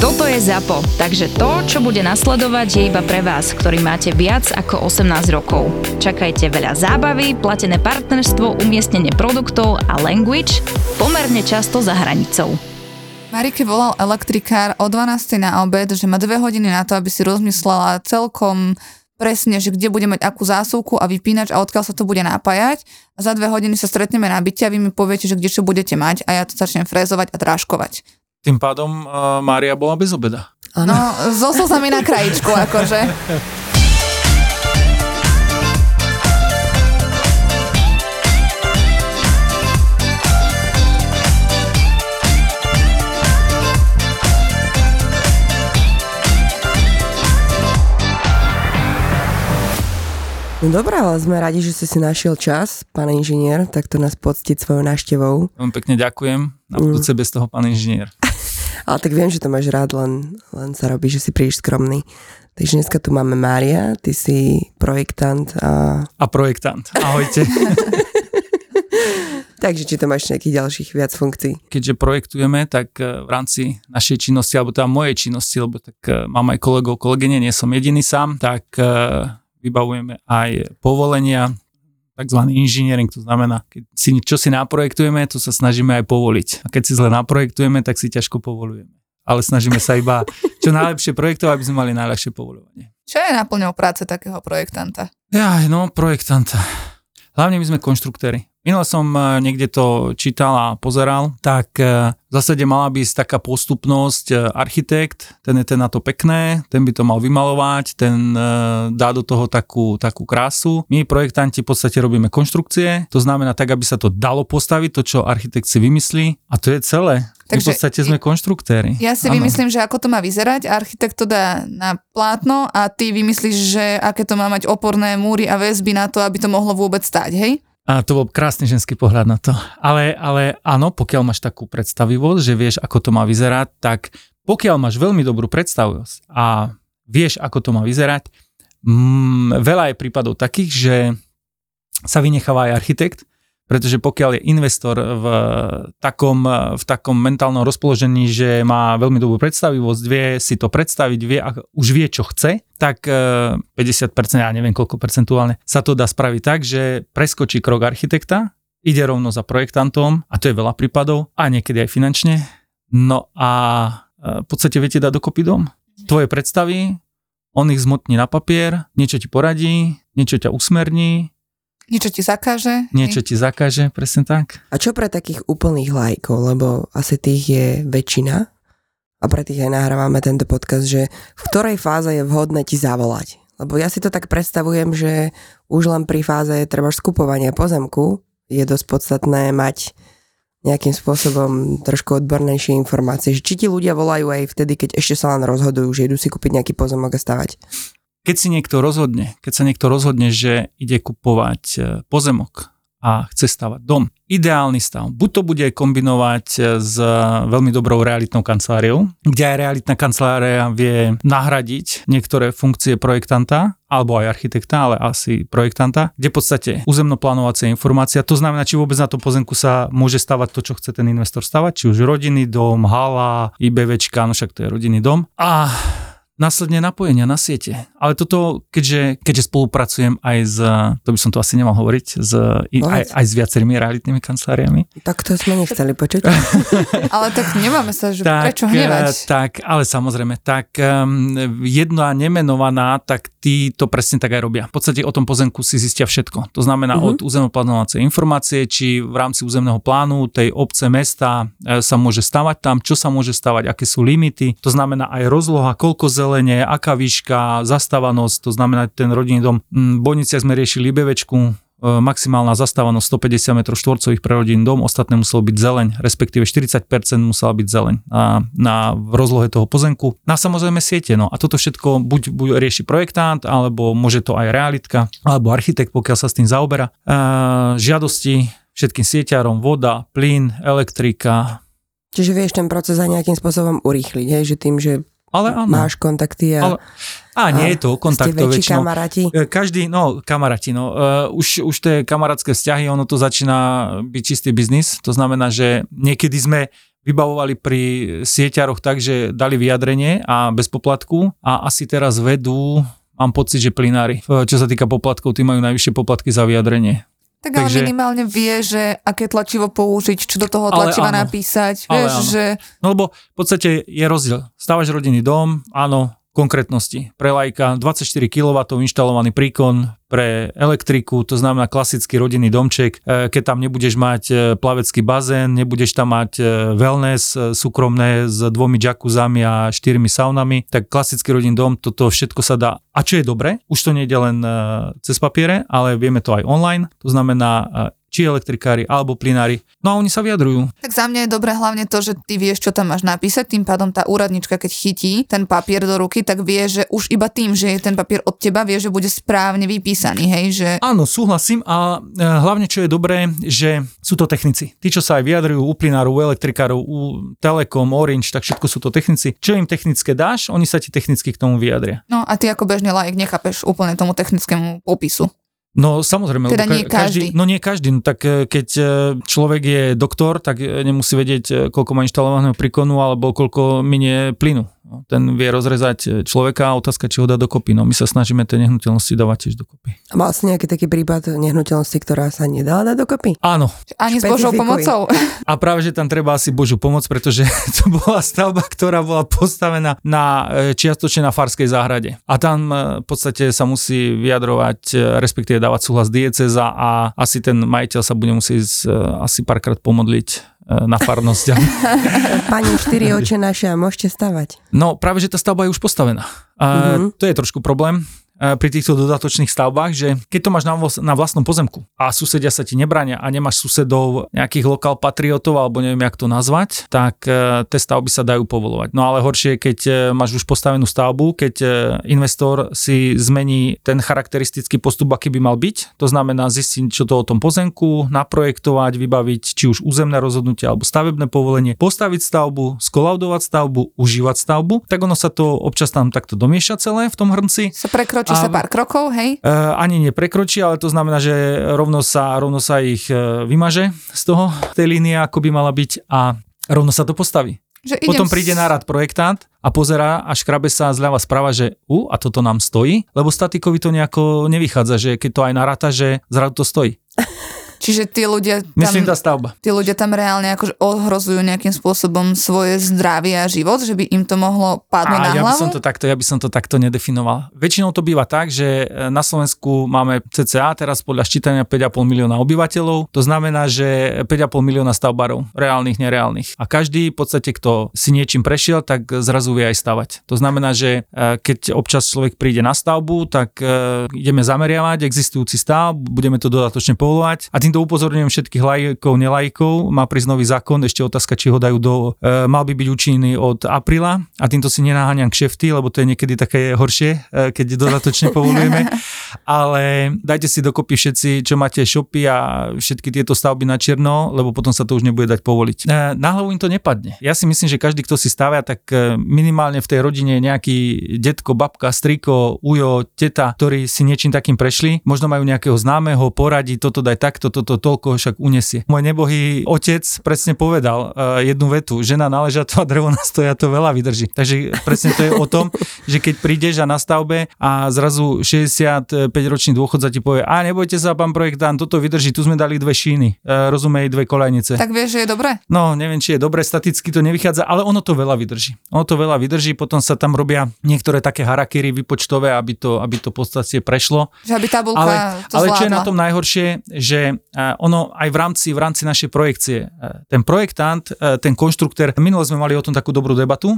Toto je ZAPO, takže to, čo bude nasledovať, je iba pre vás, ktorý máte viac ako 18 rokov. Čakajte veľa zábavy, platené partnerstvo, umiestnenie produktov a language pomerne často za hranicou. Marike volal elektrikár o 12. na obed, že má dve hodiny na to, aby si rozmyslela celkom presne, že kde bude mať akú zásuvku a vypínač a odkiaľ sa to bude napájať. A za dve hodiny sa stretneme na byte a vy mi poviete, že kde čo budete mať a ja to začnem frézovať a drážkovať. Tým pádom uh, Mária bola bez obeda. No, so slzami na krajičku, akože. No dobré, ale sme radi, že si si našiel čas, pán inžinier, takto nás poctiť svojou návštevou. Veľmi pekne ďakujem. Na budúce bez toho, pán inžinier. Ale tak viem, že to máš rád, len, len sa robí, že si príliš skromný. Takže dneska tu máme Mária, ty si projektant a... A projektant. Ahojte. Takže či to máš nejakých ďalších viac funkcií? Keďže projektujeme, tak eh, v rámci našej činnosti, alebo teda mojej činnosti, lebo tak eh, mám aj kolegov, kolegyne, nie som jediný sám, tak eh, vybavujeme aj povolenia, tzv. inžiniering, to znamená, keď si, čo si naprojektujeme, to sa snažíme aj povoliť. A keď si zle naprojektujeme, tak si ťažko povolujeme. Ale snažíme sa iba čo najlepšie projektovať, aby sme mali najľahšie povolovanie. Čo je naplňou práce takého projektanta? Ja, no, projektanta. Hlavne my sme konštruktéri. Minule som e, niekde to čítal a pozeral, tak e, v zásade mala byť taká postupnosť e, architekt, ten je ten na to pekné, ten by to mal vymalovať, ten dá do toho takú, takú krásu. My projektanti v podstate robíme konštrukcie, to znamená tak, aby sa to dalo postaviť, to čo architekt si vymyslí a to je celé. Takže v podstate sme konštruktéri. Ja si ano. vymyslím, že ako to má vyzerať, architekt to dá na plátno a ty vymyslíš, že aké to má mať oporné múry a väzby na to, aby to mohlo vôbec stať, hej? A to bol krásny ženský pohľad na to. Ale, ale áno, pokiaľ máš takú predstavivosť, že vieš, ako to má vyzerať, tak pokiaľ máš veľmi dobrú predstavivosť a vieš, ako to má vyzerať, mm, veľa je prípadov takých, že sa vynecháva aj architekt, pretože pokiaľ je investor v takom, v takom mentálnom rozpoložení, že má veľmi dobrú predstavivosť, vie si to predstaviť, vie, už vie, čo chce, tak 50%, e, ja neviem koľko percentuálne, sa to dá spraviť tak, že preskočí krok architekta, ide rovno za projektantom, a to je veľa prípadov, a niekedy aj finančne. No a e, v podstate viete dať dokopy dom. Tvoje predstavy, on ich zmotní na papier, niečo ti poradí, niečo ťa usmerní, Niečo ti zakáže. Niečo ti zakáže, presne tak. A čo pre takých úplných lajkov, lebo asi tých je väčšina a pre tých aj nahrávame tento podcast, že v ktorej fáze je vhodné ti zavolať. Lebo ja si to tak predstavujem, že už len pri fáze treba skupovania pozemku je dosť podstatné mať nejakým spôsobom trošku odbornejšie informácie. Že či ti ľudia volajú aj vtedy, keď ešte sa len rozhodujú, že idú si kúpiť nejaký pozemok a stavať keď si niekto rozhodne, keď sa niekto rozhodne, že ide kupovať e, pozemok a chce stavať dom, ideálny stav, buď to bude kombinovať e, s veľmi dobrou realitnou kanceláriou, kde aj realitná kancelária vie nahradiť niektoré funkcie projektanta, alebo aj architekta, ale asi projektanta, kde v podstate územnoplánovacia informácia, to znamená, či vôbec na tom pozemku sa môže stavať to, čo chce ten investor stavať, či už rodinný dom, hala, IBVčka, no však to je rodinný dom. A následne napojenia na siete. Ale toto, keďže, keďže spolupracujem aj s, to by som to asi nemal hovoriť, s, aj, aj s viacerými realitnými kanceláriami. Tak to sme nechceli počuť. ale tak nemáme sa, že tak, prečo hnevať. Eh, tak, ale samozrejme, tak um, jedna nemenovaná, tak tí to presne tak aj robia. V podstate o tom pozemku si zistia všetko. To znamená uh-huh. od územnoplánovacej informácie, či v rámci územného plánu tej obce, mesta e, sa môže stavať tam, čo sa môže stavať, aké sú limity. To znamená aj rozloha, koľko zel zelenie, aká výška, zastávanosť, to znamená ten rodinný dom. V Bojniciach sme riešili Libevečku, e, maximálna zastávanosť 150 m štvorcových pre rodinný dom, ostatné muselo byť zeleň, respektíve 40% musela byť zeleň na, na rozlohe toho pozemku. Na samozrejme siete, no a toto všetko buď, buď rieši projektant, alebo môže to aj realitka, alebo architekt, pokiaľ sa s tým zaoberá. E, žiadosti všetkým sieťarom, voda, plyn, elektrika, Čiže vieš ten proces aj nejakým spôsobom urýchliť, hej? že tým, že ale áno. máš kontakty a, Ale, a nie je to o väčší väčšinou. kamaráti. E, Každý, no kamaráti, no uh, už, už tie kamarátske vzťahy, ono to začína byť čistý biznis, to znamená, že niekedy sme vybavovali pri sieťaroch tak, že dali vyjadrenie a bez poplatku a asi teraz vedú, mám pocit, že plinári, E, čo sa týka poplatkov, tí majú najvyššie poplatky za vyjadrenie. Tak ale Takže- minimálne vie, že aké tlačivo použiť, čo do toho Ale tlačiva áno. napísať. Ale Vieš, áno. že No lebo v podstate je rozdiel. Stávaš rodinný dom, áno, konkrétnosti. Pre lajka 24 kW inštalovaný príkon pre elektriku, to znamená klasický rodinný domček. E, Keď tam nebudeš mať e, plavecký bazén, nebudeš tam mať e, wellness súkromné s dvomi jackuzami a štyrmi saunami, tak klasický rodinný dom, toto všetko sa dá. A čo je dobre, už to nie je len cez papiere, ale vieme to aj online, to znamená či elektrikári alebo plinári. No a oni sa vyjadrujú. tak za mňa je dobré hlavne to, že ty vieš, čo tam máš napísať, tým pádom tá úradnička, keď chytí ten papier do ruky, tak vie, že už iba tým, že je ten papier od teba, vie, že bude správne vypísaný, hej, že Áno, súhlasím a e, hlavne čo je dobré, že sú to technici. Tí, čo sa aj vyjadrujú u plinárov, u elektrikárov, u Telekom, Orange, tak všetko sú to technici. Čo im technické dáš, oni sa ti technicky k tomu vyjadria. no a ty ako bežný laik nechápeš úplne tomu technickému popisu. No samozrejme, Teda nie každý. No nie každý, no tak e, keď e, človek je doktor, tak e, nemusí vedieť, koľko má inštalovaného príkonu alebo koľko minie plynu. No, ten vie rozrezať e, človeka a otázka, či ho dá dokopy. No my sa snažíme tie nehnuteľnosti dávať tiež dokopy. A Mal si nejaký taký prípad nehnuteľnosti, ktorá sa nedala dať dokopy? Áno, Ani s Božou pomocou. A práve, že tam treba asi Božiu pomoc, pretože to bola stavba, ktorá bola postavená na e, čiastočne na farskej záhrade. A tam e, v podstate sa musí vyjadrovať, respektíve dávať súhlas dieceza a asi ten majiteľ sa bude musieť asi párkrát pomodliť na farnosť. Pani štyri oče naše a môžete stavať. No práve, že tá stavba je už postavená. A Mhm. To je trošku problém e, pri týchto dodatočných stavbách, že keď to máš na, na vlastnom pozemku a susedia sa ti nebrania a nemáš susedov nejakých lokál patriotov alebo neviem, jak to nazvať, tak e, tie stavby sa dajú povolovať. No ale horšie je, keď e, máš už postavenú stavbu, keď e, investor si zmení ten charakteristický postup, aký by mal byť. To znamená zistiť, čo to o tom pozemku, naprojektovať, vybaviť či už územné rozhodnutie alebo stavebné povolenie, postaviť stavbu, skolaudovať stavbu, užívať stavbu, tak ono sa to občas tam takto domieša celé v tom hrnci. Sa prekročí A- sa pár krokov, hej? E, ani neprekročí, ale to znamená, že rovno sa, rovno sa ich e, vymaže z toho, tej línie, ako by mala byť a rovno sa to postaví. Že Potom príde na rad projektant a pozerá a škrabe sa zľava sprava, že u, a toto nám stojí, lebo statikovi to nejako nevychádza, že keď to aj naráta, že zrazu to stojí. Čiže tí ľudia tam, Myslím tá stavba. tí ľudia tam reálne akože ohrozujú nejakým spôsobom svoje zdravie a život, že by im to mohlo padnúť na A ja by hlavu? som to takto, ja by som to takto nedefinoval. Väčšinou to býva tak, že e, na Slovensku máme CCA teraz podľa ščítania 5,5 milióna obyvateľov. To znamená, že 5,5 milióna stavbarov, reálnych, nereálnych. A každý v podstate, kto si niečím prešiel, tak zrazu vie aj stavať. To znamená, že e, keď občas človek príde na stavbu, tak e, ideme zameriavať existujúci stav, budeme to dodatočne povolovať. A týmto upozorňujem všetkých lajkov, nelajkov. Má prísť nový zákon, ešte otázka, či ho dajú do, e, mal by byť účinný od apríla a týmto si nenaháňam kšefty, lebo to je niekedy také horšie, e, keď dodatočne povolujeme. Ale dajte si dokopy všetci, čo máte shopy a všetky tieto stavby na čierno, lebo potom sa to už nebude dať povoliť. E, Na hlavu im to nepadne. Ja si myslím, že každý, kto si stavia, tak e, minimálne v tej rodine nejaký detko, babka, striko, ujo, teta, ktorí si niečím takým prešli. Možno majú nejakého známeho, poradí, toto daj takto, toto toľko však unesie. Môj nebohý otec presne povedal uh, jednu vetu, žena na ležato a drevo na stoja to veľa vydrží. Takže presne to je o tom, že keď prídeš a na stavbe a zrazu 65-ročný dôchodca ti povie, a nebojte sa, pán projektant, toto vydrží, tu sme dali dve šíny, uh, rozumej, dve kolajnice. Tak vieš, že je dobré? No, neviem, či je dobre, staticky to nevychádza, ale ono to veľa vydrží. Ono to veľa vydrží, potom sa tam robia niektoré také harakiri vypočtové, aby to, aby to v podstate prešlo. Že aby tabulka Ale, to ale čo je na tom najhoršie, že ono aj v rámci, v rámci našej projekcie, eh, ten projektant, eh, ten konštruktor, minule sme mali o tom takú dobrú debatu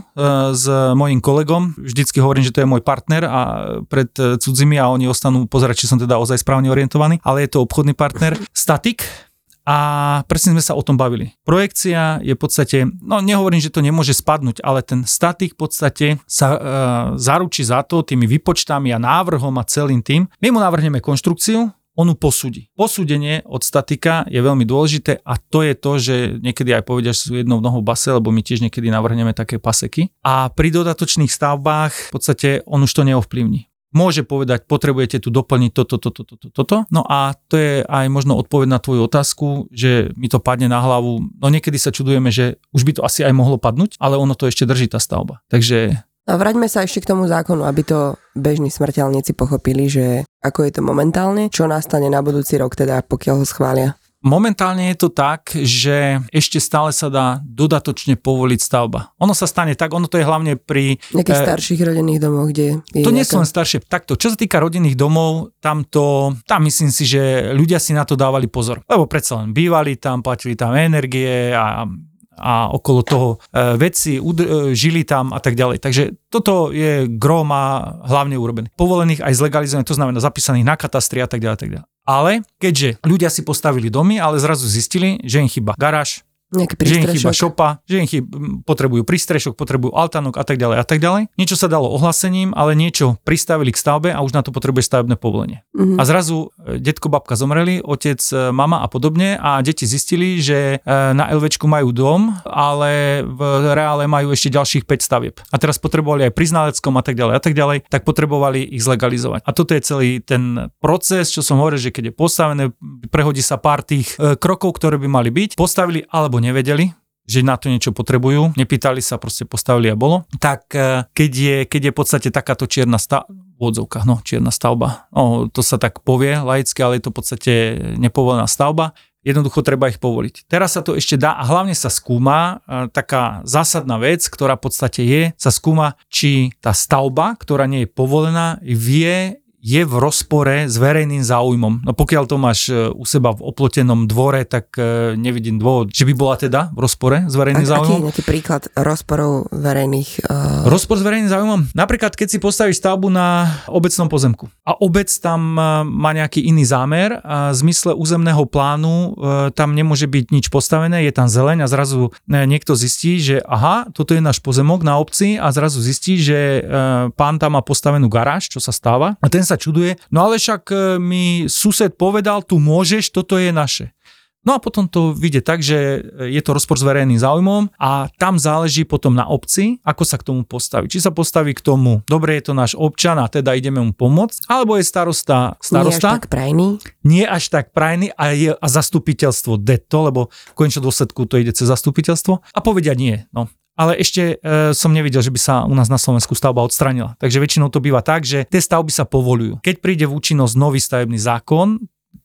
s mojim kolegom, vždycky hovorím, že to je môj partner a pred cudzimi a oni ostanú pozerať, či som teda ozaj správne orientovaný, ale je to obchodný partner. Statik, a presne sme sa o tom bavili. Projekcia je v podstate, no nehovorím, že to nemôže spadnúť, ale ten statik v podstate sa e, zaručí za to tými výpočtami a návrhom a celým tým. My mu navrhneme konštrukciu, on ju posúdi. Posúdenie od statika je veľmi dôležité a to je to, že niekedy aj povedia, že sú jednou nohou base, lebo my tiež niekedy navrhneme také paseky. A pri dodatočných stavbách v podstate on už to neovplyvní môže povedať, potrebujete tu doplniť toto, toto, toto, toto. No a to je aj možno odpoveď na tvoju otázku, že mi to padne na hlavu. No niekedy sa čudujeme, že už by to asi aj mohlo padnúť, ale ono to ešte drží tá stavba. Takže a vráťme sa ešte k tomu zákonu, aby to bežní smrteľníci pochopili, že ako je to momentálne, čo nastane na budúci rok, teda pokiaľ ho schvália. Momentálne je to tak, že ešte stále sa dá dodatočne povoliť stavba. Ono sa stane tak, ono to je hlavne pri... Nejakých e, starších rodinných domov, kde je To nie sú len staršie. Takto, čo sa týka rodinných domov, tam to, tam myslím si, že ľudia si na to dávali pozor. Lebo predsa len bývali tam, platili tam energie a a okolo toho e, veci, udr- e, žili tam a tak ďalej. Takže toto je gro má hlavne urobené. Povolených aj zlegalizovaných, to znamená zapísaných na katastri a tak ďalej. A tak ďalej. Ale keďže ľudia si postavili domy, ale zrazu zistili, že im chyba garáž, že im chýba šopa, že im chýba, potrebujú prístrešok, potrebujú altánok a tak ďalej a tak ďalej. Niečo sa dalo ohlasením, ale niečo pristavili k stavbe a už na to potrebuje stavebné povolenie. Mm-hmm. A zrazu e, detko, babka zomreli, otec, e, mama a podobne a deti zistili, že e, na LVčku majú dom, ale v reále majú ešte ďalších 5 stavieb. A teraz potrebovali aj priznaleckom a tak ďalej a tak ďalej, tak potrebovali ich zlegalizovať. A toto je celý ten proces, čo som hovoril, že keď je postavené, prehodí sa pár tých krokov, ktoré by mali byť, postavili alebo nevedeli, že na to niečo potrebujú, nepýtali sa, proste postavili a bolo, tak e, keď je, keď je v podstate takáto čierna stavba, v no, čierna stavba, no, to sa tak povie laicky, ale je to v podstate nepovolená stavba, jednoducho treba ich povoliť. Teraz sa to ešte dá a hlavne sa skúma e, taká zásadná vec, ktorá v podstate je, sa skúma, či tá stavba, ktorá nie je povolená, vie je v rozpore s verejným záujmom. No pokiaľ to máš e, u seba v oplotenom dvore, tak e, nevidím dôvod, že by bola teda v rozpore s verejným A, záujmom. Aký je nejaký príklad rozporov verejných? Uh... Rozpor s verejným záujmom? Napríklad, keď si postavíš stavbu na obecnom pozemku a obec tam má nejaký iný zámer a v zmysle územného plánu tam nemôže byť nič postavené, je tam zeleň a zrazu niekto zistí, že aha, toto je náš pozemok na obci a zrazu zistí, že pán tam má postavenú garáž, čo sa stáva a ten sa sa čuduje, no ale však e, mi sused povedal, tu môžeš, toto je naše. No a potom to vyjde tak, že je to rozpor s verejným záujmom a tam záleží potom na obci, ako sa k tomu postaví. Či sa postaví k tomu, dobre je to náš občan a teda ideme mu pomôcť, alebo je starosta starosta. Nie až tak prajný. Nie až tak prajný a, je, a zastupiteľstvo deto, lebo v konečnom dôsledku to ide cez zastupiteľstvo a povedia nie. No, ale ešte e, som nevidel, že by sa u nás na Slovensku stavba odstranila. Takže väčšinou to býva tak, že tie stavby sa povolujú. Keď príde v účinnosť nový stavebný zákon,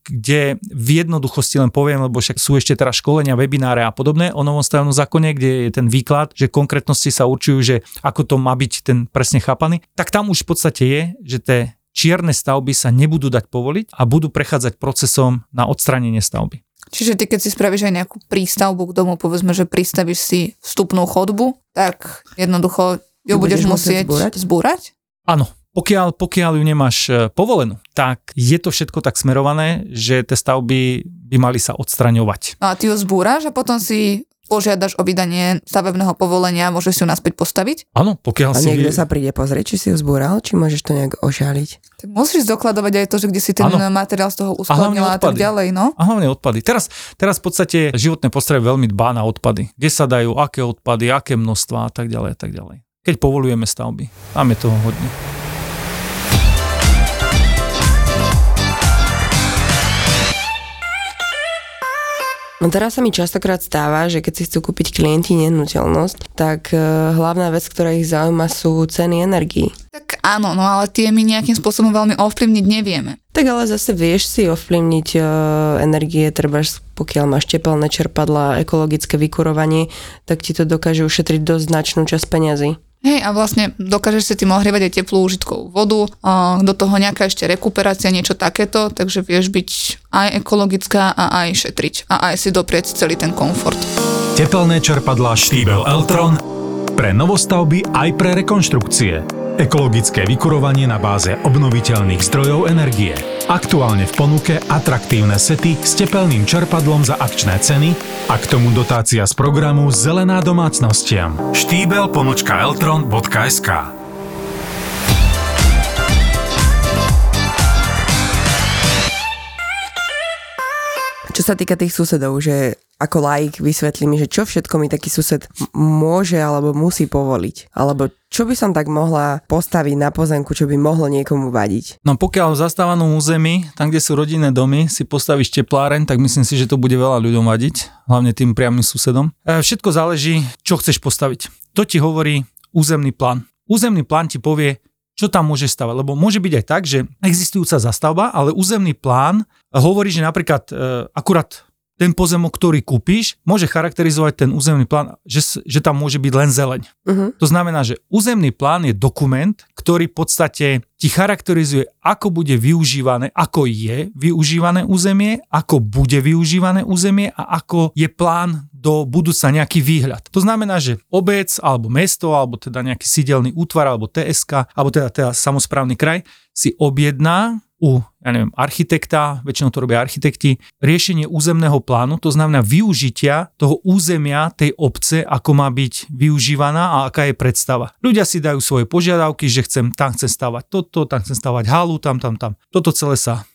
kde v jednoduchosti len poviem, lebo však sú ešte teraz školenia, webináre a podobné o novom stavebnom zákone, kde je ten výklad, že konkrétnosti sa určujú, že ako to má byť ten presne chápaný, tak tam už v podstate je, že tie čierne stavby sa nebudú dať povoliť a budú prechádzať procesom na odstranenie stavby. Čiže ty keď si spravíš aj nejakú prístavbu k domu, povedzme, že pristavíš si vstupnú chodbu, tak jednoducho ju budeš, budeš musieť zbúrať? zbúrať? Áno, pokiaľ, pokiaľ ju nemáš e, povolenú, tak je to všetko tak smerované, že tie stavby by mali sa odstraňovať. No a ty ju zbúraš a potom si požiadaš o vydanie stavebného povolenia, môžeš si ju naspäť postaviť? Áno, pokiaľ a si... A niekto sa príde pozrieť, či si ju zbúral, či môžeš to nejak ošaliť? Tak musíš dokladovať aj to, že kde si ten ano. materiál z toho uskladnil a, a tak ďalej, no? A hlavne odpady. Teraz, teraz v podstate životné prostredie veľmi dbá na odpady. Kde sa dajú, aké odpady, aké množstva a tak ďalej a tak ďalej. Keď povolujeme stavby. Tam je toho hodne. No teraz sa mi častokrát stáva, že keď si chcú kúpiť klienti nehnuteľnosť, tak uh, hlavná vec, ktorá ich zaujíma, sú ceny energií. Tak áno, no ale tie my nejakým spôsobom veľmi ovplyvniť nevieme. Tak ale zase vieš si ovplyvniť uh, energie, treba pokiaľ máš tepelné čerpadla, ekologické vykurovanie, tak ti to dokáže ušetriť dosť značnú časť peňazí. Hej, a vlastne dokážeš si tým ohrievať aj teplú užitkovú vodu, a do toho nejaká ešte rekuperácia, niečo takéto, takže vieš byť aj ekologická a aj šetriť a aj si doprieť celý ten komfort. Tepelné čerpadlá Štýbel Eltron pre novostavby aj pre rekonštrukcie. Ekologické vykurovanie na báze obnoviteľných zdrojov energie. Aktuálne v ponuke atraktívne sety s tepelným čerpadlom za akčné ceny a k tomu dotácia z programu Zelená domácnostiam. Štýbel pomočka eltron.sk Čo sa týka tých susedov, že ako laik vysvetlí mi, že čo všetko mi taký sused môže alebo musí povoliť. Alebo čo by som tak mohla postaviť na pozemku, čo by mohlo niekomu vadiť. No pokiaľ v zastávanom území, tam kde sú rodinné domy, si postavíš tepláreň, tak myslím si, že to bude veľa ľuďom vadiť, hlavne tým priamým susedom. E, všetko záleží, čo chceš postaviť. To ti hovorí územný plán. Územný plán ti povie, čo tam môže stavať. Lebo môže byť aj tak, že existujúca zastavba, ale územný plán hovorí, že napríklad e, akurát ten pozemok, ktorý kúpiš, môže charakterizovať ten územný plán, že, že tam môže byť len zeleň. Uh-huh. To znamená, že územný plán je dokument, ktorý v podstate ti charakterizuje, ako bude využívané, ako je využívané územie, ako bude využívané územie a ako je plán do budúca nejaký výhľad. To znamená, že obec alebo mesto, alebo teda nejaký sídelný útvar, alebo TSK, alebo teda, teda samozprávny kraj si objedná u, ja neviem, architekta, väčšinou to robia architekti, riešenie územného plánu, to znamená využitia toho územia tej obce, ako má byť využívaná a aká je predstava. Ľudia si dajú svoje požiadavky, že chcem, tam chcem stavať toto, tam chcem stavať halu, tam, tam, tam. Toto celé sa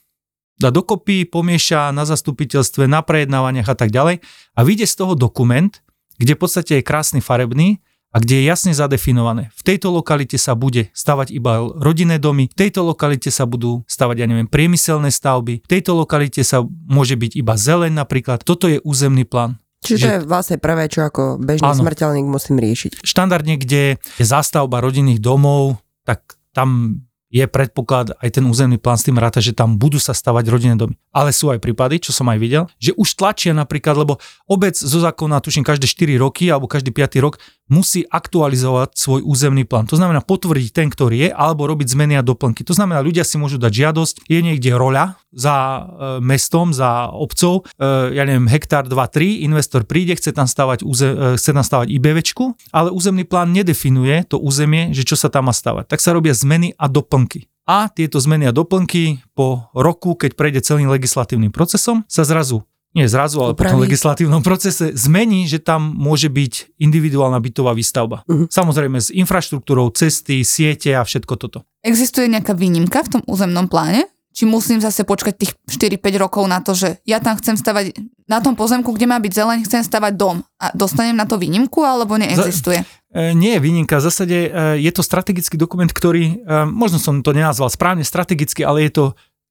dá dokopy, pomieša na zastupiteľstve, na prejednávaniach a tak ďalej a vyjde z toho dokument, kde v podstate je krásny farebný a kde je jasne zadefinované. V tejto lokalite sa bude stavať iba rodinné domy, v tejto lokalite sa budú stavať, ja neviem, priemyselné stavby, v tejto lokalite sa môže byť iba zeleň napríklad. Toto je územný plán. Čiže to Že- je vlastne prvé, čo ako bežný Áno. smrteľník musím riešiť. štandardne, kde je zástavba rodinných domov, tak tam je predpoklad, aj ten územný plán s tým ráta, že tam budú sa stavať rodinné domy. Ale sú aj prípady, čo som aj videl, že už tlačia napríklad, lebo obec zo zákona, tuším, každé 4 roky alebo každý 5 rok musí aktualizovať svoj územný plán. To znamená potvrdiť ten, ktorý je, alebo robiť zmeny a doplnky. To znamená, ľudia si môžu dať žiadosť, je niekde roľa za e, mestom, za obcov, e, ja neviem, hektár 2-3, investor príde, chce tam stavať, úze, e, chce tam stavať IBVčku, ale územný plán nedefinuje to územie, že čo sa tam má stavať. Tak sa robia zmeny a doplnky. A tieto zmeny a doplnky po roku, keď prejde celým legislatívnym procesom, sa zrazu nie zrazu, ale po tom legislatívnom procese zmení, že tam môže byť individuálna bytová výstavba. Mhm. Samozrejme s infraštruktúrou, cesty, siete a všetko toto. Existuje nejaká výnimka v tom územnom pláne? Či musím zase počkať tých 4-5 rokov na to, že ja tam chcem stavať, na tom pozemku, kde má byť zeleň, chcem stavať dom a dostanem na to výnimku, alebo neexistuje? E, nie je výnimka, v zásade e, je to strategický dokument, ktorý, e, možno som to nenazval správne strategicky, ale je to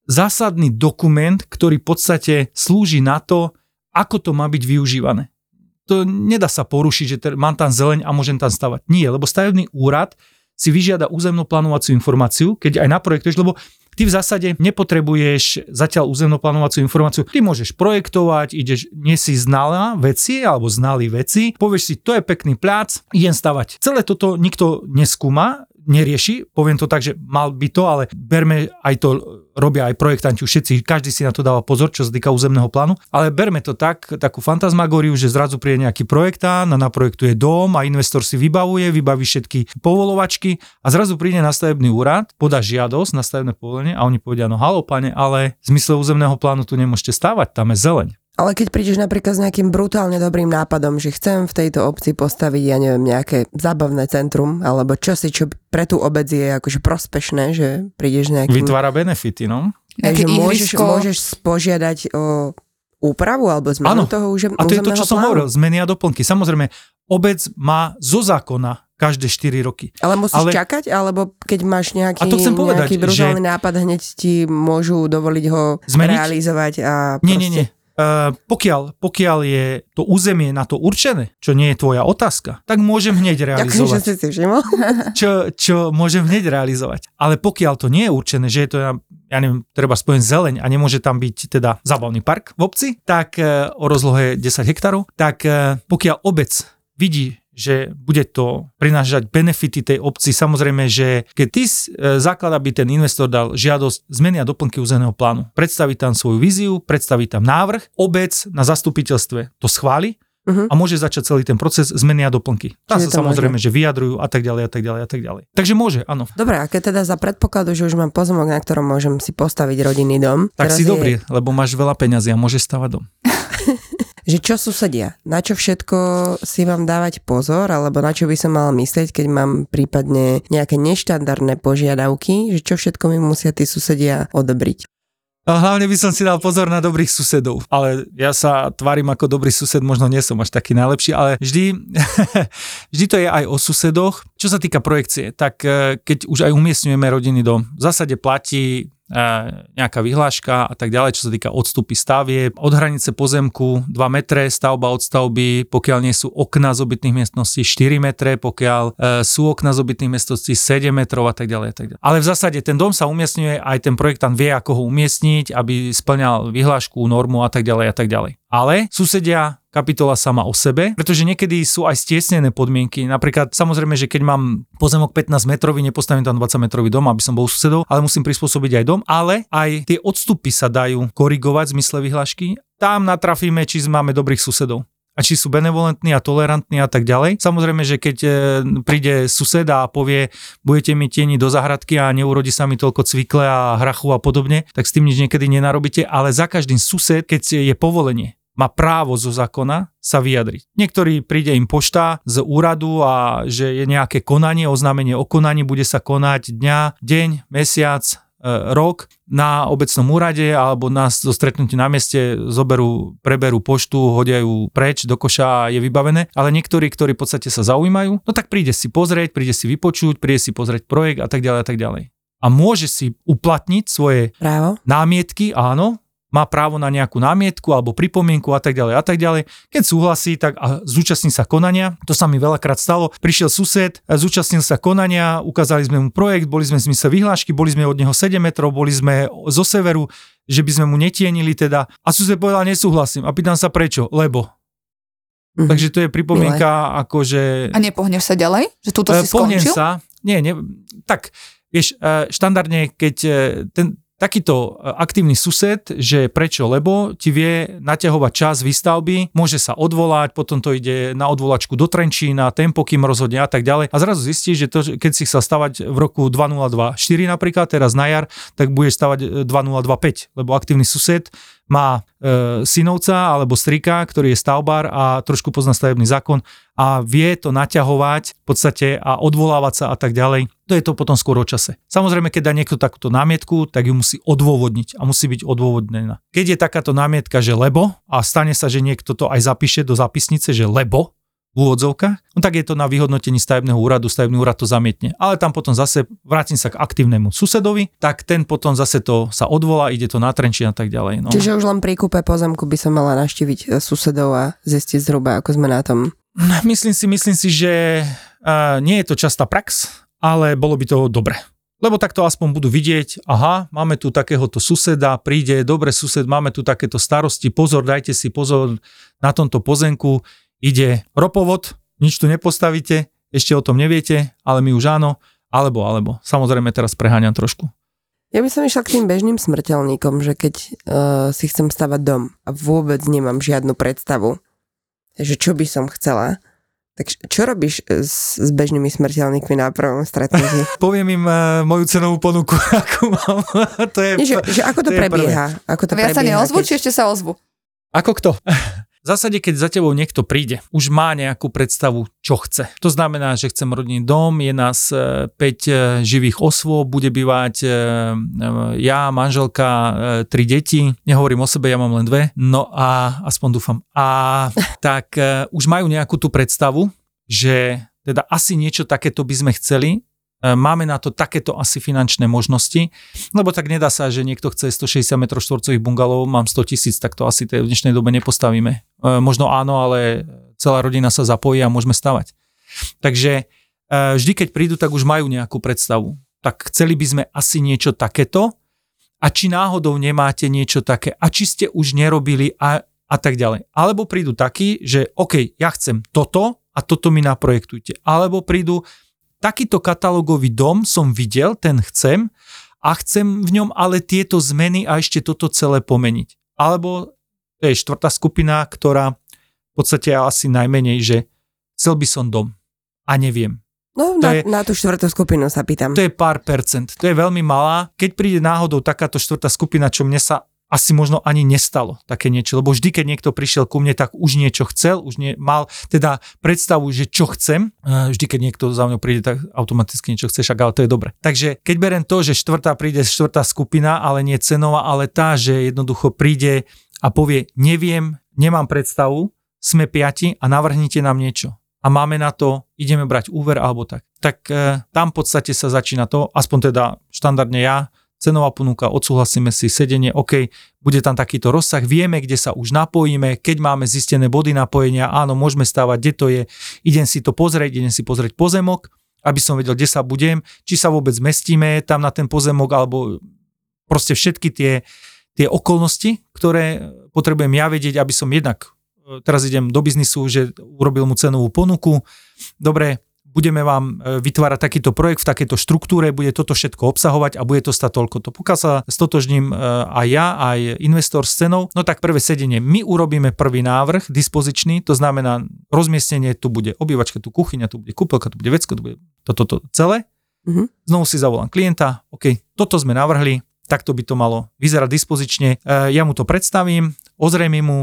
zásadný dokument, ktorý v podstate slúži na to, ako to má byť využívané. To nedá sa porušiť, že mám tam zeleň a môžem tam stavať. Nie, lebo stavebný úrad si vyžiada územnú plánovaciu informáciu, keď aj naprojektuješ, lebo ty v zásade nepotrebuješ zatiaľ územnú plánovaciu informáciu. Ty môžeš projektovať, ideš, nie si znalá veci alebo znalý veci, povieš si, to je pekný plác, idem stavať. Celé toto nikto neskúma, nerieši, poviem to tak, že mal by to, ale berme aj to, robia aj projektanti, všetci, každý si na to dáva pozor, čo sa týka územného plánu, ale berme to tak, takú fantasmagóriu, že zrazu príde nejaký projektán a naprojektuje dom a investor si vybavuje, vybaví všetky povolovačky a zrazu príde na stavebný úrad, podá žiadosť na stavebné povolenie a oni povedia, no halo pane, ale v zmysle územného plánu tu nemôžete stávať, tam je zeleň. Ale keď prídeš napríklad s nejakým brutálne dobrým nápadom, že chcem v tejto obci postaviť, ja neviem, nejaké zábavné centrum, alebo čosi, čo pre tú obec je akože prospešné, že prídeš nejakým... Vytvára benefity, no. Takže Nejaké môžeš, môžeš požiadať o úpravu alebo zmenu toho už A to je to, čo som hovoril, zmeny a doplnky. Samozrejme, obec má zo zákona každé 4 roky. Ale musíš Ale- ale... čakať, alebo keď máš nejaký, A to chcem povedať, nejaký brutálny že- nápad, hneď ti môžu dovoliť ho Zmeniť? realizovať a Nie, proste... nie, nie. Uh, pokiaľ, pokiaľ je to územie na to určené, čo nie je tvoja otázka, tak môžem hneď Ďakujem, že realizovať. si si všimol. Čo, čo môžem hneď realizovať. Ale pokiaľ to nie je určené, že je to, ja, ja neviem, treba spojiť zeleň a nemôže tam byť teda zábavný park v obci, tak uh, o rozlohe 10 hektárov, tak uh, pokiaľ obec vidí, že bude to prinášať benefity tej obci. Samozrejme, že keď ty e, základ, aby ten investor dal žiadosť zmeny a doplnky územného plánu, predstaví tam svoju víziu, predstaví tam návrh, obec na zastupiteľstve to schváli, Mhm. a môže začať celý ten proces zmeny a doplnky. Tam Čiže sa samozrejme, že vyjadrujú a tak ďalej a tak ďalej a tak ďalej. Takže môže, áno. Dobre, a keď teda za predpokladu, že už mám pozemok, na ktorom môžem si postaviť rodinný dom. Tak si je, dobrý, lebo máš veľa peňazí a môžeš stavať dom. Že čo susedia? Na čo všetko si mám dávať pozor, alebo na čo by som mala myslieť, keď mám prípadne nejaké neštandardné požiadavky, že čo všetko mi musia tí susedia odobriť. A hlavne by som si dal pozor na dobrých susedov. Ale ja sa tvárim ako dobrý sused, možno nie som až taký najlepší, ale vždy, vždy to je aj o susedoch. Čo sa týka projekcie, tak eh, keď už aj umiestňujeme rodiny dom, v zásade platí nejaká vyhláška a tak ďalej, čo sa týka odstupy stavie, od hranice pozemku 2 metre, stavba od stavby, pokiaľ nie sú okna z obytných miestností 4 metre, pokiaľ e, sú okna z obytných miestností 7 metrov a tak ďalej. A tak ďalej. Ale v zásade ten dom sa umiestňuje, aj ten projektant vie, ako ho umiestniť, aby splňal vyhlášku, normu a tak ďalej a tak ďalej. Ale susedia kapitola sama o sebe, pretože niekedy sú aj stiesnené podmienky. Napríklad, samozrejme, že keď mám pozemok 15 metrový, nepostavím tam 20 metrový dom, aby som bol susedov, ale musím prispôsobiť aj dom, ale aj tie odstupy sa dajú korigovať v zmysle vyhlášky. Tam natrafíme, či máme dobrých susedov a či sú benevolentní a tolerantní a tak ďalej. Samozrejme, že keď e, príde suseda a povie, budete mi tieni do zahradky a neurodí sa mi toľko cvikle a hrachu a podobne, tak s tým nič niekedy nenarobíte, ale za každým sused, keď je povolenie, má právo zo zákona sa vyjadriť. Niektorí príde im pošta z úradu a že je nejaké konanie, oznámenie o konaní, bude sa konať dňa, deň, mesiac, e, rok na obecnom úrade alebo nás zo stretnutia na mieste zoberú, preberú poštu, hodia ju preč do koša a je vybavené. Ale niektorí, ktorí v podstate sa zaujímajú, no tak príde si pozrieť, príde si vypočuť, príde si pozrieť projekt a tak ďalej a tak ďalej. A môže si uplatniť svoje Právo? námietky, áno, má právo na nejakú námietku alebo pripomienku a tak ďalej a tak ďalej. Keď súhlasí, tak a zúčastní sa konania. To sa mi veľakrát stalo. Prišiel sused, zúčastnil sa konania, ukázali sme mu projekt, boli sme v zmysle vyhlášky, boli sme od neho 7 metrov, boli sme zo severu, že by sme mu netienili teda. A sused povedal, nesúhlasím. A pýtam sa prečo, lebo. Mhm. Takže to je pripomienka, akože... A nepohneš sa ďalej? Že túto E, si skončil? sa. Nie, nie, tak, vieš, e, štandardne, keď e, ten, takýto e, aktívny sused, že prečo, lebo ti vie naťahovať čas výstavby, môže sa odvolať, potom to ide na odvolačku do Trenčína, tempo, kým rozhodne a tak ďalej. A zrazu zistíš, že to, keď si chcel stavať v roku 2024 napríklad, teraz na jar, tak budeš stavať e, 2025, lebo aktívny sused má e, synovca alebo strika, ktorý je stavbar a trošku pozná stavebný zákon a vie to naťahovať v podstate a odvolávať sa a tak ďalej. To je to potom skôr o čase. Samozrejme, keď dá niekto takúto námietku, tak ju musí odôvodniť a musí byť odôvodnená. Keď je takáto námietka, že lebo a stane sa, že niekto to aj zapíše do zapisnice, že lebo, úvodzovkách, no tak je to na vyhodnotení stavebného úradu, stavebný úrad to zamietne. Ale tam potom zase vrátim sa k aktívnemu susedovi, tak ten potom zase to sa odvolá, ide to na Trenčín a tak ďalej. No. Čiže už len pri kúpe pozemku by som mala naštíviť e, susedov a zistiť zhruba, ako sme na tom. Myslím si, myslím si, že uh, nie je to častá prax, ale bolo by to dobre. Lebo takto aspoň budú vidieť, aha, máme tu takéhoto suseda, príde, dobre sused, máme tu takéto starosti, pozor, dajte si pozor na tomto pozemku, ide ropovod, nič tu nepostavíte, ešte o tom neviete, ale my už áno, alebo, alebo. Samozrejme teraz preháňam trošku. Ja by som išla k tým bežným smrteľníkom, že keď uh, si chcem stavať dom a vôbec nemám žiadnu predstavu, že čo by som chcela, tak čo robíš e, s, s bežnými smrteľníkmi na prvom stretnutí? Poviem im uh, moju cenovú ponuku, akú mám. to je, Nie, že, že ako to, to prebieha? Ako to Viac sa prebieha, neozvu, keď- či ešte sa ozvu? Ako kto? V zásade, keď za tebou niekto príde, už má nejakú predstavu, čo chce. To znamená, že chcem rodinný dom, je nás 5 živých osôb, bude bývať e, e, ja, manželka, e, tri deti, nehovorím o sebe, ja mám len dve, no a aspoň dúfam. A tak e, už majú nejakú tú predstavu, že teda asi niečo takéto by sme chceli, E, máme na to takéto asi finančné možnosti, lebo tak nedá sa, že niekto chce 160 m štvorcových bungalov, mám 100 tisíc, tak to asi v dnešnej dobe nepostavíme. E, Možno áno, ale celá rodina sa zapojí a môžeme stavať. Takže e, vždy, keď prídu, tak už majú nejakú predstavu. Tak chceli by sme asi niečo takéto a či náhodou nemáte niečo také a či ste už nerobili a, a tak ďalej. Alebo prídu takí, že OK, ja chcem toto, a toto mi naprojektujte. Alebo prídu, takýto katalógový dom som videl, ten chcem a chcem v ňom ale tieto zmeny a ešte toto celé pomeniť. Alebo to je štvrtá skupina, ktorá v podstate asi najmenej, že chcel by som dom a neviem. No, To na, je- na tú štvrtú skupinu sa pýtam. To je pár percent, to je veľmi malá. Keď príde náhodou takáto štvrtá skupina, čo mne sa asi možno ani nestalo také niečo, lebo vždy, keď niekto prišiel ku mne, tak už niečo chcel, už nie, mal teda predstavu, že čo chcem. Vždy, keď niekto za mňou príde, tak automaticky niečo chceš, ale to je dobre. Takže keď berem to, že štvrtá príde štvrtá skupina, ale nie cenová, ale tá, že jednoducho príde a povie, neviem, nemám predstavu, sme piati a navrhnite nám niečo. A máme na to, ideme brať úver alebo tak. Tak e, tam v podstate sa začína to, aspoň teda štandardne ja, cenová ponuka, odsúhlasíme si sedenie, OK, bude tam takýto rozsah, vieme, kde sa už napojíme, keď máme zistené body napojenia, áno, môžeme stávať, kde to je, idem si to pozrieť, idem si pozrieť pozemok, aby som vedel, kde sa budem, či sa vôbec mestíme tam na ten pozemok, alebo proste všetky tie, tie okolnosti, ktoré potrebujem ja vedieť, aby som jednak, e, teraz idem do biznisu, že urobil mu cenovú ponuku, dobre, budeme vám e, vytvárať takýto projekt v takejto štruktúre, bude toto všetko obsahovať a bude to stať toľko. To pokiaľ sa stotožním e, aj ja, aj investor s cenou, no tak prvé sedenie. My urobíme prvý návrh dispozičný, to znamená rozmiestnenie, tu bude obývačka, tu kuchyňa, tu bude kúpelka, tu bude vecko, tu bude toto to, celé. Mhm. Znovu si zavolám klienta, OK, toto sme navrhli, takto by to malo vyzerať dispozične. E, Ja mu to predstavím, ozrejmím mu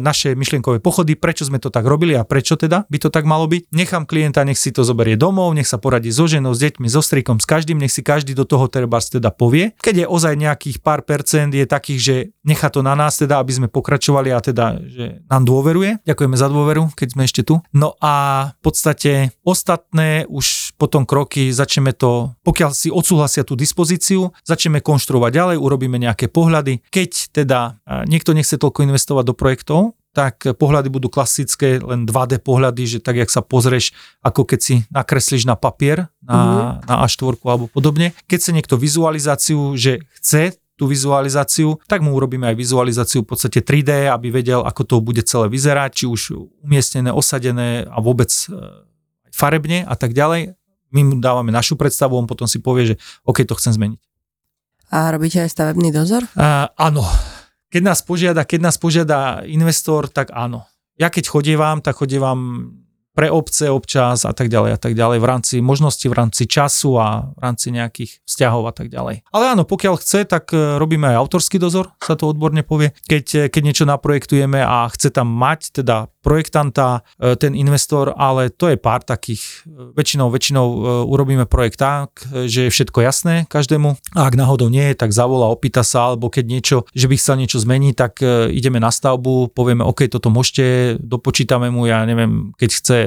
naše myšlienkové pochody, prečo sme to tak robili a prečo teda by to tak malo byť. Nechám klienta, nech si to zoberie domov, nech sa poradí so ženou, s deťmi, so strikom, s každým, nech si každý do toho trebárs teda povie. Keď je ozaj nejakých pár percent je takých, že nechá to na nás teda, aby sme pokračovali a teda, že nám dôveruje. Ďakujeme za dôveru, keď sme ešte tu. No a v podstate ostatné už potom kroky začneme to, pokiaľ si odsúhlasia tú dispozíciu, začneme konštruovať ďalej, urobíme nejaké pohľady. Keď teda e, niekto nechce toľko investovať do projektov, tak pohľady budú klasické, len 2D pohľady, že tak, jak sa pozrieš, ako keď si nakreslíš na papier, na, na A4 alebo podobne. Keď chce niekto vizualizáciu, že chce tú vizualizáciu, tak mu urobíme aj vizualizáciu v podstate 3D, aby vedel, ako to bude celé vyzerať, či už umiestnené, osadené a vôbec e, farebne a tak ďalej. My mu dávame našu predstavu, on potom si povie, že OK, to chcem zmeniť. A robíte aj stavebný dozor? Uh, áno. Keď nás požiada, keď nás požiada investor, tak áno. Ja keď chodievam, tak chodievam pre obce občas a tak ďalej a tak ďalej v rámci možnosti, v rámci času a v rámci nejakých vzťahov a tak ďalej. Ale áno, pokiaľ chce, tak e, robíme aj autorský dozor, sa to odborne povie. Keď, e, keď niečo naprojektujeme a chce tam mať teda projektanta, e, ten investor, ale to je pár takých, e, väčšinou, väčšinou e, urobíme projekt tak, že je všetko jasné každému. A ak náhodou nie tak zavolá, opýta sa, alebo keď niečo, že by chcel niečo zmeniť, tak ideme na stavbu, povieme, OK, toto môžete, dopočítame mu, ja neviem, keď chce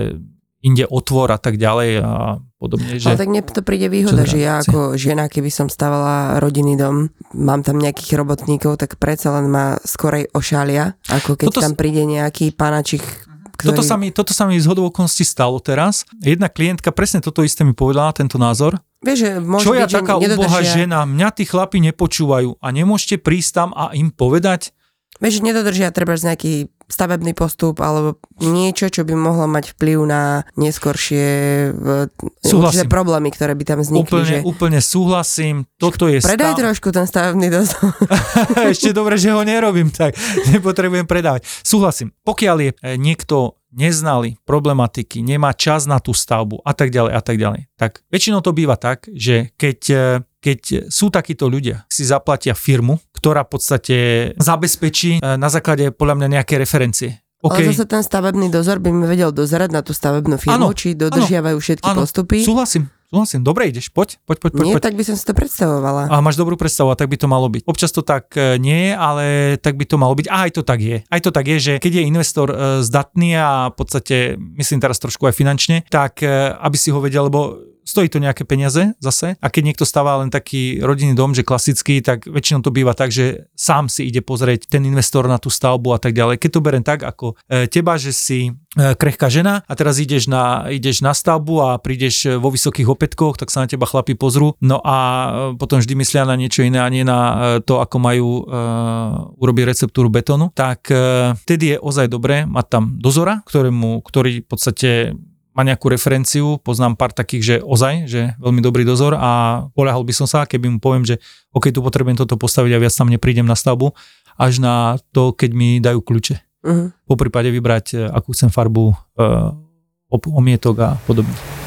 inde otvor a tak ďalej a podobne. Že... Ale tak mne to príde výhoda, že ja ako žena, keby som stavala rodinný dom, mám tam nejakých robotníkov, tak predsa len ma skorej ošalia, ako keď Toto tam príde nejaký panačik, ktorý... Toto sa, mi, toto sa mi z okolností stalo teraz. Jedna klientka presne toto isté mi povedala, tento názor. Vieš, že môže Čo byť, ja taká nedodržia- žena, mňa tí chlapi nepočúvajú a nemôžete prísť tam a im povedať, Vieš, nedodržia treba nejaký stavebný postup alebo niečo, čo by mohlo mať vplyv na neskôršie v- Súhlasím. problémy, ktoré by tam vznikli. úplne, že... úplne súhlasím, toto je Predaj stav... trošku ten stavebný dozor. Ešte dobre, že ho nerobím, tak nepotrebujem predávať. Súhlasím, pokiaľ je e, niekto neznali problematiky, nemá čas na tú stavbu a tak ďalej a tak ďalej, tak väčšinou to býva tak, že keď, e, keď sú takíto ľudia, si zaplatia firmu, ktorá v podstate zabezpečí e, na základe podľa mňa nejaké referencie. Ale OK, zase ten stavebný dozor by mi vedel dozerať na tú stavebnú firmu, Áno, či dodržiavajú všetky áno, postupy. súhlasím, súhlasím. Dobre ideš, poď, poď, poď. Nie, poď. tak by som si to predstavovala. A máš dobrú predstavu, a tak by to malo byť. Občas to tak e, nie je, ale tak by to malo byť. A aj to tak je. Aj to tak je, že keď je investor e, zdatný a v podstate, myslím teraz trošku aj finančne, tak aby si ho vedel, lebo stojí to nejaké peniaze zase. A keď niekto stáva len taký rodinný dom, že klasický, tak väčšinou to býva tak, že sám si ide pozrieť ten investor na tú stavbu a tak ďalej. Keď to berem tak ako e, teba, že si e, krehká žena a teraz ideš na, ideš na stavbu a prídeš vo vysokých opätkoch, tak sa na teba chlapi pozrú. No a e, potom vždy myslia na niečo iné a nie na e, to, ako majú uh, urobiť receptúru betónu. Tak uh, vtedy je ozaj dobré mať tam dozora, ktorému, ktorý v podstate má nejakú referenciu, poznám pár takých, že ozaj, že veľmi dobrý dozor a poľahol by som sa, keby mu poviem, že OK, tu potrebujem toto postaviť a viac tam neprídem na stavbu, až na to, keď mi dajú kľúče. Uh-huh. Po prípade vybrať, akú chcem farbu, uh, omietok a podobne.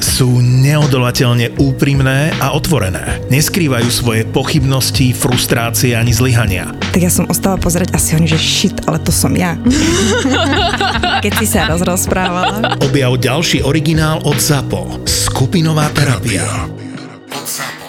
sú neodolateľne úprimné a otvorené. Neskrývajú svoje pochybnosti, frustrácie ani zlyhania. Tak ja som ostala pozerať asi oni, že shit, ale to som ja. Keď si sa rozprávala. Objav ďalší originál od ZAPO. Skupinová terapia. Od ZAPO.